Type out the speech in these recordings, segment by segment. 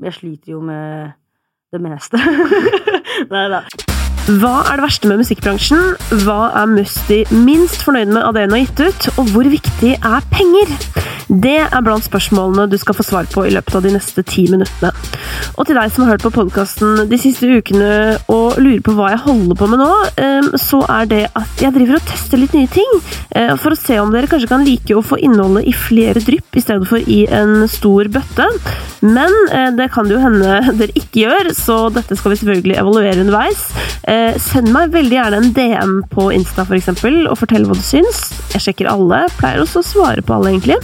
Jeg sliter jo med det meste. Nei da. Hva er det verste med musikkbransjen? Hva er Musti minst fornøyd med av det hun har gitt ut? Og hvor viktig er penger? Det er blant spørsmålene du skal få svar på i løpet av de neste ti minuttene. Og til deg som har hørt på podkasten de siste ukene og lurer på hva jeg holder på med nå, så er det at jeg driver og tester litt nye ting. eh, For å se om dere kanskje kan like å få innholdet i flere drypp i stedet for i en stor bøtte. Men eh, det kan det jo hende dere ikke gjør, så dette skal vi selvfølgelig evaluere underveis. Eh, Send meg veldig gjerne en DM på Insta for eksempel, og fortell hva du syns. Jeg sjekker alle, pleier også å svare på alle, egentlig.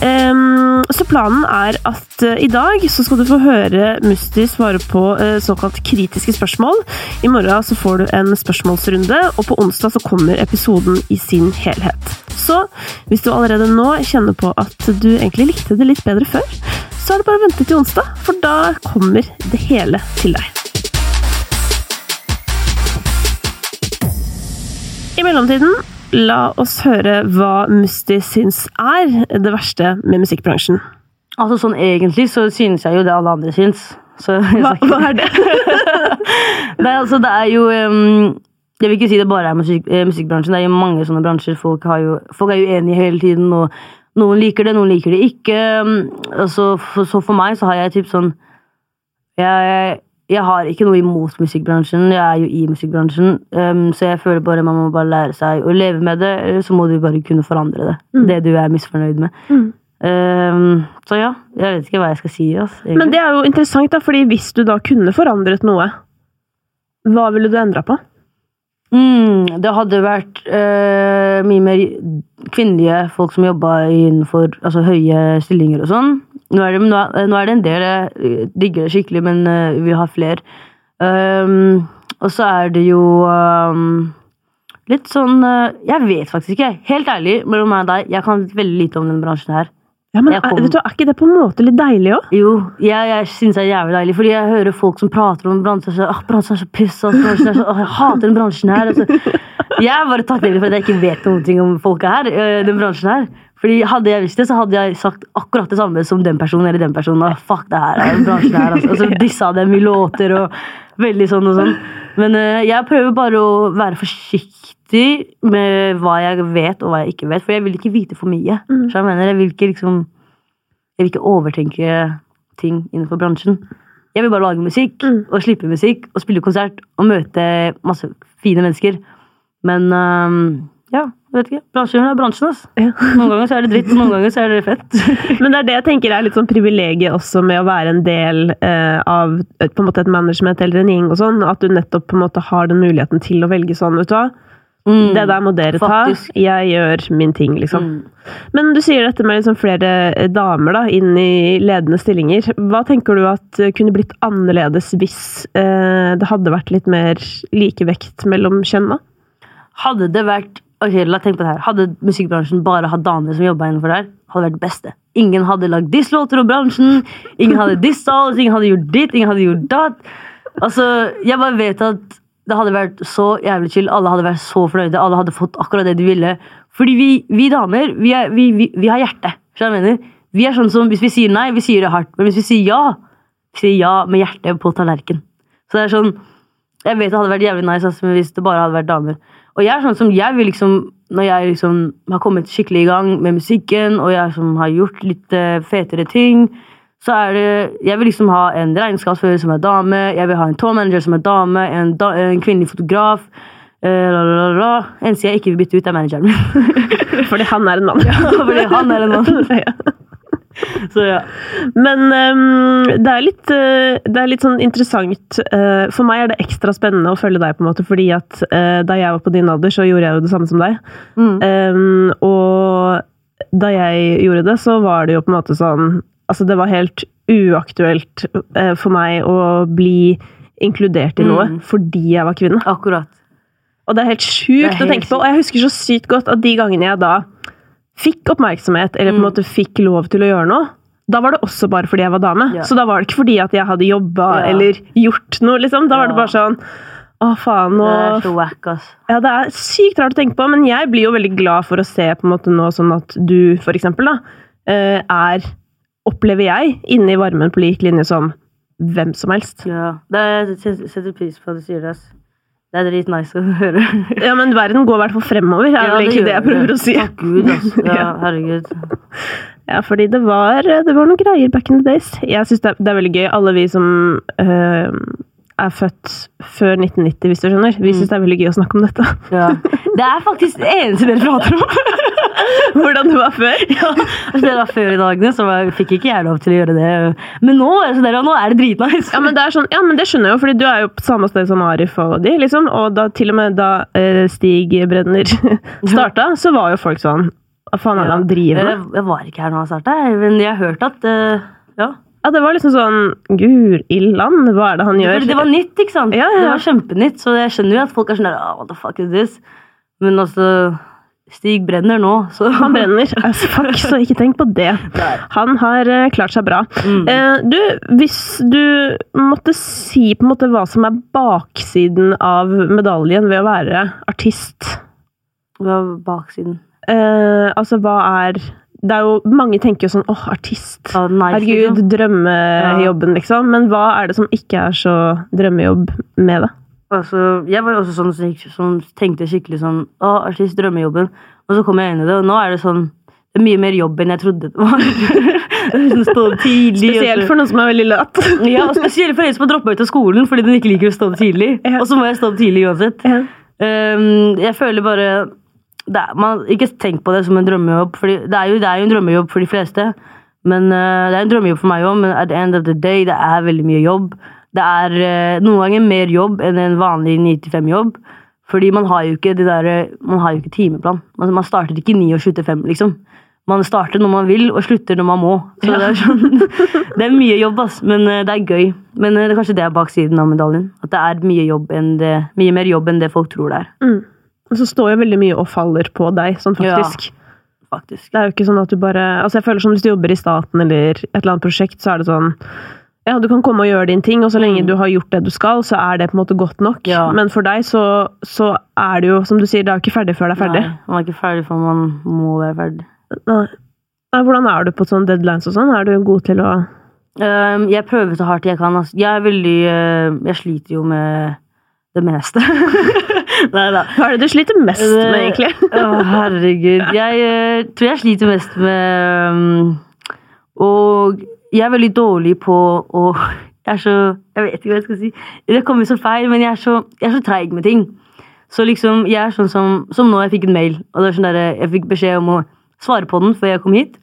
Ehm, så planen er at uh, i dag så skal du få høre Musti svare på uh, såkalt kritiske spørsmål. I morgen så får du en spørsmålsrunde, og på onsdag så kommer episoden i sin helhet. Så hvis du allerede nå kjenner på at du egentlig likte det litt bedre før, så er det bare å vente til onsdag, for da kommer det hele til deg. I mellomtiden, la oss høre hva Musti syns er det verste med musikkbransjen. Altså sånn egentlig så synes jeg jo det alle andre syns. Så Hva, hva er det? Nei, altså det er jo um, Jeg vil ikke si det bare er musikk, eh, musikkbransjen. Det er jo mange sånne bransjer. Folk, har jo, folk er uenige hele tiden. og Noen liker det, noen liker det ikke. Um, altså, for, så for meg så har jeg typ sånn jeg, jeg har ikke noe imot musikkbransjen. Jeg er jo i musikkbransjen. Um, så jeg føler bare man må bare lære seg å leve med det, eller så må du bare kunne forandre det. Mm. Det du er misfornøyd med. Mm. Um, så ja, jeg vet ikke hva jeg skal si. Altså. Men det er jo interessant, da, fordi hvis du da kunne forandret noe, hva ville du endra på? Mm, det hadde vært uh, mye mer kvinnelige folk som jobba innenfor altså, høye stillinger og sånn. Nå er, det, nå, er, nå er det en del jeg digger det skikkelig, men uh, vi har flere. Um, og så er det jo um, litt sånn uh, Jeg vet faktisk ikke. Helt ærlig, mellom meg og deg, jeg kan veldig lite om denne bransjen her. Ja, men er, kom- vet du, er ikke det på en måte litt deilig òg? Jo, jeg, jeg syns det er jævlig deilig, fordi jeg hører folk som prater om bransjen. Så, ah, bransjen er så piss, altså, bransjen er så, ah, jeg hater den bransjen her. Altså. Jeg er bare takknemlig for at jeg ikke vet noen ting om folka her. øh, den bransjen her. Fordi Hadde jeg visst det, så hadde jeg sagt akkurat det samme som den personen eller den personen. Og fuck det her, den bransjen her. Altså. Og så dissa dem i låter og veldig sånn og sånn. Men øh, jeg prøver bare å være forsiktig med hva jeg vet og hva jeg ikke vet, for jeg vil ikke vite for mye. Mm. Så jeg mener, jeg vil ikke liksom jeg vil ikke overtenke ting innenfor bransjen. Jeg vil bare lage musikk Mm. og slippe musikk og spille konsert og møte masse fine mennesker. Men øhm, ja, vet ikke. Bransjen er bransjen, altså. Ja. Noen ganger så er det dritt, noen ganger så er det fett. Men det er det jeg tenker er litt sånn privilegiet også med å være en del eh, av et, på en måte et management eller en gjeng og sånn, at du nettopp på en måte har den muligheten til å velge sånn, vet du hva. Mm, Det der må dere faktisk. ta, jeg gjør min ting, liksom. Mm. Men du sier dette med liksom flere eh, damer da, inn i ledende stillinger. Hva tenker du at eh, kunne blitt annerledes hvis eh, det hadde vært litt mer likevekt mellom kjønna? Hadde det vært ok, la tenk på det her. Hadde musikkbransjen bare hatt damer som jobba innenfor der, hadde vært det beste. Ingen hadde lagd diss-låter om bransjen, ingen hadde dissa oss, ingen hadde gjort ditt, ingen hadde gjort datt. Altså, jeg bare vet at det hadde vært så jævlig chill. Alle hadde vært så fornøyde. Alle hadde fått akkurat det de ville. Fordi vi, vi damer, vi, er, vi, vi, har hjerte. jeg mener? Vi er sånn som, Hvis vi sier nei, vi sier det hardt. Men hvis vi sier ja, vi sier ja med hjertet på tallerken. Så det er sånn, Jeg vet det hadde vært jævlig nice hvis det bare hadde vært damer. Og jeg er sånn som jeg vil liksom Når jeg liksom har kommet skikkelig i gang med musikken, og jeg som har gjort litt eh, fetere ting, så er det Jeg vil liksom ha en regnskapsfører som er dame, jeg vil ha en tourmanager som er dame, en, da, en kvinnelig fotograf. la. Eneste jeg ikke vil bytte ut, er manageren min. Fordi han er en mann. Fordi han er en mann. Så ja. Men um, det, er litt, uh, det er litt sånn interessant. Uh, for meg er det ekstra spennende å følge deg, på en måte, fordi at uh, da jeg var på din alder, så gjorde jeg jo det samme som deg. Mm. Um, og da jeg gjorde det, så var det jo på en måte sånn Altså, det var helt uaktuelt for meg å bli inkludert i noe Mm. fordi jeg var kvinne. Akkurat. Og det er helt sjukt er å tenke på. Og jeg husker så sykt godt at de gangene jeg da fikk oppmerksomhet, eller på en Mm. måte fikk lov til å gjøre noe, da var det også bare fordi jeg var dame. Ja. Så da var det ikke fordi at jeg hadde jobba Ja. eller gjort noe, liksom. Da var det bare sånn Å, faen, nå Det er så wack, ass. Ja, det er sykt rart å tenke på, men jeg blir jo veldig glad for å se på en måte nå sånn at du, for eksempel, da, eh, er Opplever jeg inne i varmen på lik linje som hvem som helst. Ja. Det er, setter- pris på at du sier det. ass. Det er dritt nice å høre. Ja, men verden går i hvert fall fremover, er vel egentlig det jeg prøver å si. Takk Gud, altså. Ja, Ja. herregud. Ja, fordi det var, det var noen greier back in the days. Jeg syns det, det er veldig gøy. Alle vi som øh, er født før 1990, hvis du skjønner. Vi syns det er veldig gøy å snakke om dette. Ja. Det er faktisk det eneste dere prater om. Hvordan det var før. Ja, altså det var Før i dagene så var, fikk ikke jeg lov til å gjøre det. Men nå, er det sånn der, nå er det dritnice. Ja, men det sånn, ja, men det skjønner jeg jo, fordi du er jo på samme sted som Arif og de, liksom. Og da, til og med da eh, Stig Brenner starta, så var jo folk sånn Hva faen er det han driver med? Jeg, jeg var ikke her når han starta, men jeg har hørt at uh, Ja. Ja, det var liksom sånn Gud i land, hva er det han gjør? Fordi det var nytt, ikke sant? Ja, ja. Det var kjempenytt, så jeg skjønner jo at folk er sånn der, oh, what the fuck is this? Men altså Stig brenner nå, så Han brenner. as fuck, så ikke tenk på det. Han har eh, klart seg bra. Mm. Eh, du, hvis du måtte si på en måte hva som er baksiden av medaljen ved å være artist Hva er baksiden? eh, Altså, hva er Det er jo Mange tenker jo sånn åh, artist. Oh, nice, Herregud, liksom. drømmejobben, liksom. Men hva er det som ikke er så drømmejobb med det? Altså, jeg var jo også sånn som, som tenkte skikkelig sånn Å, artist, drømmejobben. Og så kom jeg inn i det, og nå er det sånn Det er mye mer jobb enn jeg trodde det var. sånn Stå opp tidlig. Spesielt for noen som er veldig lat. Ja, og spesielt for en som har droppa ut av skolen fordi den ikke liker å stå opp tidlig. Og så må jeg stå opp tidlig uansett. Um, jeg føler bare er, man, Ikke tenk på det som en drømmejobb, Fordi det er jo, det er jo en drømmejobb for de fleste. Men uh, Det er en drømmejobb for meg òg, men at the end of the day, det er veldig mye jobb. Det er uh, noen ganger mer jobb enn en vanlig 9-5-jobb. Fordi man har jo ikke det der, man har jo ikke timeplan. Man, man starter ikke 9 og slutter 5, liksom. Man starter når man vil, og slutter når man må. Så det, er sånn, det er mye jobb, ass, men uh, det er gøy. Men uh, det er kanskje det er baksiden av medaljen. At det er mye, jobb det, mye mer jobb enn det folk tror det er. Mm. Og så står jo veldig mye og faller på deg, sånn faktisk. Ja, faktisk. Det er jo ikke sånn at du bare Altså jeg føler som Hvis du jobber i staten eller et eller annet prosjekt, så er det sånn Ja, du kan komme og gjøre din ting, og så lenge Mm. du har gjort det du skal, så er det på en måte godt nok. Ja. Men for deg så, så er det jo, som du sier, det er jo ikke ferdig før det er ferdig. Nei, man er ikke ferdig før man må være ferdig. Nei. Nei, hvordan er du på sånne deadlines og sånn? Er du god til å Um, jeg prøver så hardt jeg kan. Altså. Jeg er veldig uh, Jeg sliter jo med det meste. Nei da. Hva er det du sliter mest med, egentlig? Å, herregud. Jeg eh, tror jeg sliter mest med Og jeg er veldig dårlig på å Jeg er så Jeg vet ikke hva jeg skal si. Det kommer så feil, men jeg er så, jeg er så treig med ting. Så liksom, jeg er sånn som Som nå, jeg fikk en mail, og det var sånn der, jeg fikk beskjed om å svare på den før jeg kom hit.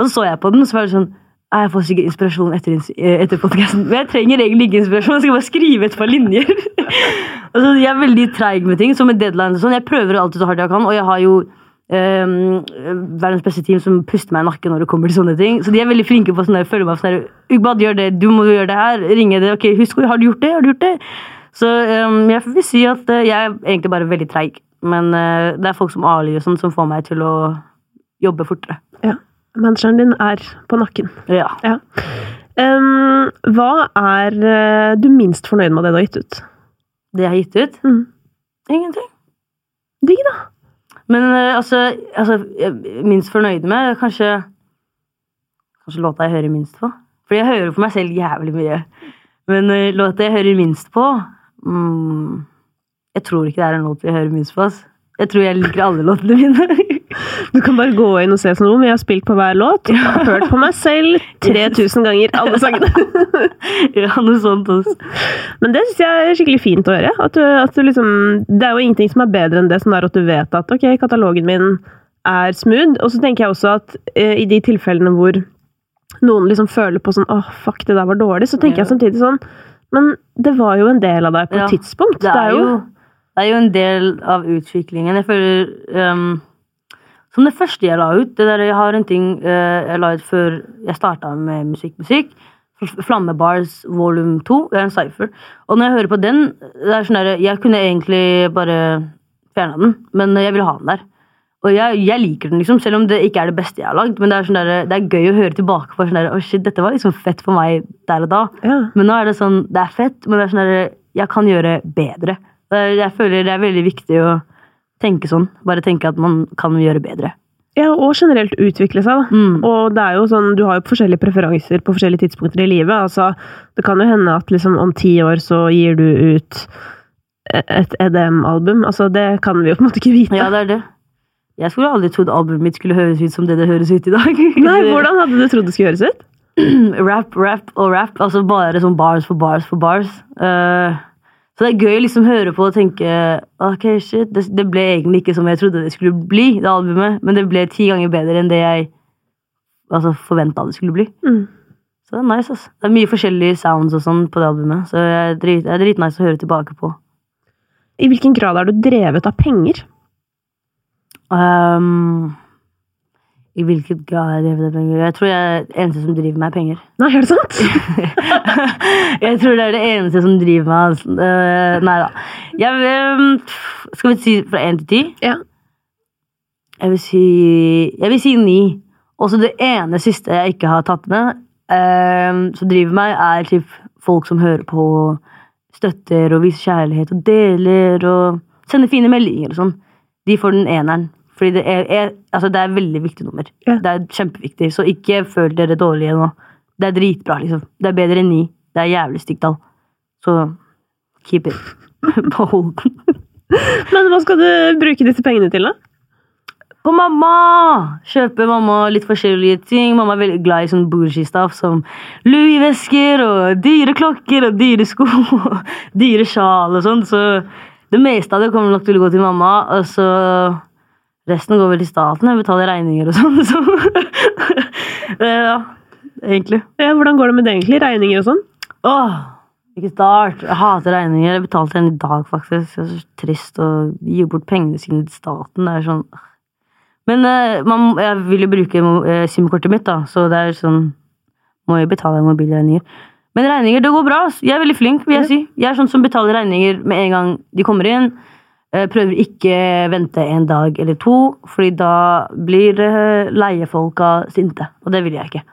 Og så så jeg på den, og så var det sånn «Nei, Jeg får sikkert inspirasjon etter, eh, etter podkasten. Men jeg trenger egentlig ikke inspirasjon. Jeg skal bare skrive et par linjer. altså, jeg er veldig treig med ting, som med deadlines og sånn. Jeg prøver alltid så hardt jeg kan, og jeg har jo um, verdens beste team som puster meg i nakken når det kommer til sånne ting. Så de er veldig flinke på der, følge meg sånn Ugbad, gjør det, du må gjøre det her. Ringe det. Ok, husk, har du gjort det? Har du gjort det? Så um, jeg vil si at eh, jeg er egentlig bare veldig treig. Men uh, det er folk som Ali og sånn som får meg til å jobbe fortere. Ja. Manageren din er på nakken. Ja. Ja. Um, hva er eh, du minst fornøyd med det du har gitt ut? Det jeg har gitt ut? Mm. Ingenting. Digg, da. Men eh, altså, altså Minst fornøyd med kanskje Kanskje låta jeg hører minst på. Fordi jeg hører på meg selv jævlig mye. Men eh, låta jeg hører minst på mm, Jeg tror ikke det er en låt jeg hører minst på. ass. Jeg tror jeg liker alle låtene mine. Du kan bare gå inn og se sånn om jeg har spilt på hver låt. og Hørt på meg selv 3000 ganger, alle sangene. ja, noe sånt også. Men det syns jeg er skikkelig fint å høre. At du, at du liksom, det er jo ingenting som er bedre enn det som er at du vet at ok, katalogen min er smooth. Og så tenker jeg også at eh, i de tilfellene hvor noen liksom føler på sånn åh, fuck, det der var dårlig, så tenker Ja. jeg samtidig sånn Men det var jo en del av deg på Ja, et tidspunkt. Det er, jo, det er jo en del av utviklingen. Jeg føler um, Som det første jeg la ut det der, Jeg har en ting eh, jeg la ut før jeg starta med musikk. musikk Flammebars volum 2. Det er en cypher. Og når jeg hører på den det er sånn der, Jeg kunne egentlig bare fjerna den, men jeg vil ha den der. Og jeg, jeg liker den, liksom, selv om det ikke er det beste jeg har lagd. Men det er, sånn der, det er gøy å høre tilbake på. Sånn der, oh shit, Dette var liksom fett for meg der og da. Ja. Men nå er det sånn, det er fett, men det er sånn der, jeg kan gjøre bedre. Jeg føler det er veldig viktig å tenke sånn. Bare tenke at man kan gjøre bedre. Ja, og generelt utvikle seg, da. Mm. Og det er jo sånn, du har jo forskjellige preferanser på forskjellige tidspunkter i livet. Altså, Det kan jo hende at liksom om ti år så gir du ut e- et EDM-album. Altså, det kan vi jo på en måte ikke vite. Ja, det er det. Jeg skulle aldri trodd albumet mitt skulle høres ut som det det høres ut i dag. Nei, hvordan hadde du trodd det skulle høres ut? rap, rap og rap. Altså bare sånn bars for bars for bars. Eh, så det er gøy å liksom høre på og tenke ok, shit, det, det ble egentlig ikke som jeg trodde det skulle bli, det albumet, men det ble ti ganger bedre enn det jeg altså, forventa det skulle bli. Mm. Så det er nice, ass. Det er mye forskjellige sounds og sånn på det albumet, så det er drit- det er dritnice å høre tilbake på. I hvilken grad er du drevet av penger? Um, I hvilket grad jeg driver med penger? Jeg tror jeg er det eneste som driver meg, er penger. Nei, er det sant? jeg tror det er det eneste som driver meg. Eh, nei da. Jeg, um, skal vi si fra én til ti? Ja. Jeg vil si Jeg vil si ni. Også det ene siste jeg ikke har tatt med, um, som driver meg, er typ folk som hører på, støtter og viser kjærlighet og deler og sender fine meldinger og sånn. De får den eneren. Fordi det er, er, altså det er veldig viktig nummer. Ja. Det er kjempeviktig, så ikke føl dere dårlige nå. Det er dritbra, liksom. Det er bedre enn ni. Det er jævlig stygt tall. Så keep it. på den. Men hva skal du bruke disse pengene til, da? På mamma! Kjøpe mamma litt forskjellige ting. Mamma er veldig glad i sånn bougie-stuff som Louis-vesker og dyre klokker og dyre sko og dyre sjal og sånn. Så det meste av det kommer nok til å gå til mamma. Og så resten går vel til staten. Jeg betaler regninger og sånn. Så ja, egentlig. Ja, hvordan går det med det egentlig? Regninger og sånn? Åh, ikke start. Jeg hater regninger. Jeg betalte en i dag, faktisk. Det er så trist å gi bort pengene sine til staten. Det er sånn Men eh, man, jeg vil jo bruke uh, SIM-kortet mitt, da, så det er sånn Må jo betale mobilregninger. Men regninger, det går bra. Jeg er veldig flink, vil jeg si. Jeg er sånn som betaler regninger med en gang de kommer inn. Eh, Prøver ikke vente en dag eller to, fordi da blir uh, leiefolka sinte. Og det vil jeg ikke.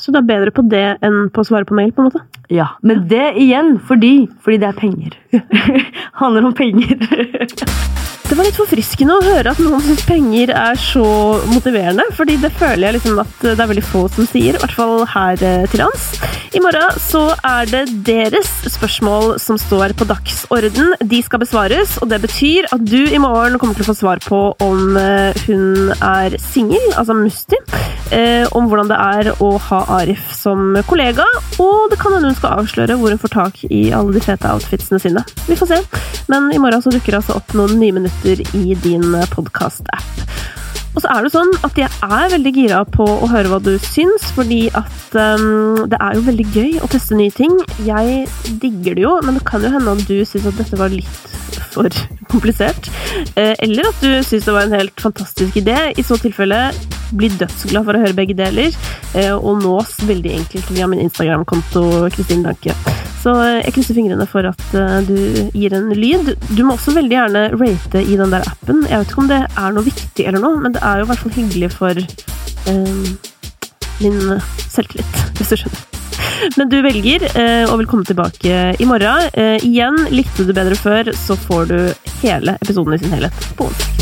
Så du er bedre på det enn på å svare på mail? på en måte? Ja, Men det igjen fordi, fordi det er penger. Handler om penger. Det var litt forfriskende å høre at noen syns penger er så motiverende, fordi det føler jeg liksom at det er veldig få som sier, i hvert fall her eh, til lands. I morgen så er det deres spørsmål som står på dagsorden. De skal besvares, og det betyr at du i morgen kommer til å få svar på om eh, hun er singel, altså Musti, eh, om hvordan det er å ha Arif som kollega, og det kan hende hun skal avsløre hvor hun får tak i alle de fete outfitsene sine. Vi får se. Men i morgen så dukker det altså opp noen nye minutter i din podkast-app. Og så er det sånn at jeg er veldig gira på å høre hva du syns, fordi at um, det er jo veldig gøy å teste nye ting. Jeg digger det jo, men det kan jo hende at du syns at dette var litt for komplisert. Eh, eller at du syns det var en helt fantastisk idé. I så tilfelle bli dødsglad for å høre begge deler, eh, og nås veldig enkelt via min Instagram-konto Kristin Danke. Så eh, jeg krysser fingrene for at eh, du gir en lyd. Du må også veldig gjerne rate i den der appen. Jeg vet ikke om det er noe viktig eller noe, men det er jo i hvert fall hyggelig for eh, min selvtillit, hvis du skjønner. Men du velger eh, og vil komme tilbake i morgen. Eh, igjen, likte du bedre før, så får du hele episoden i sin helhet på onsdag.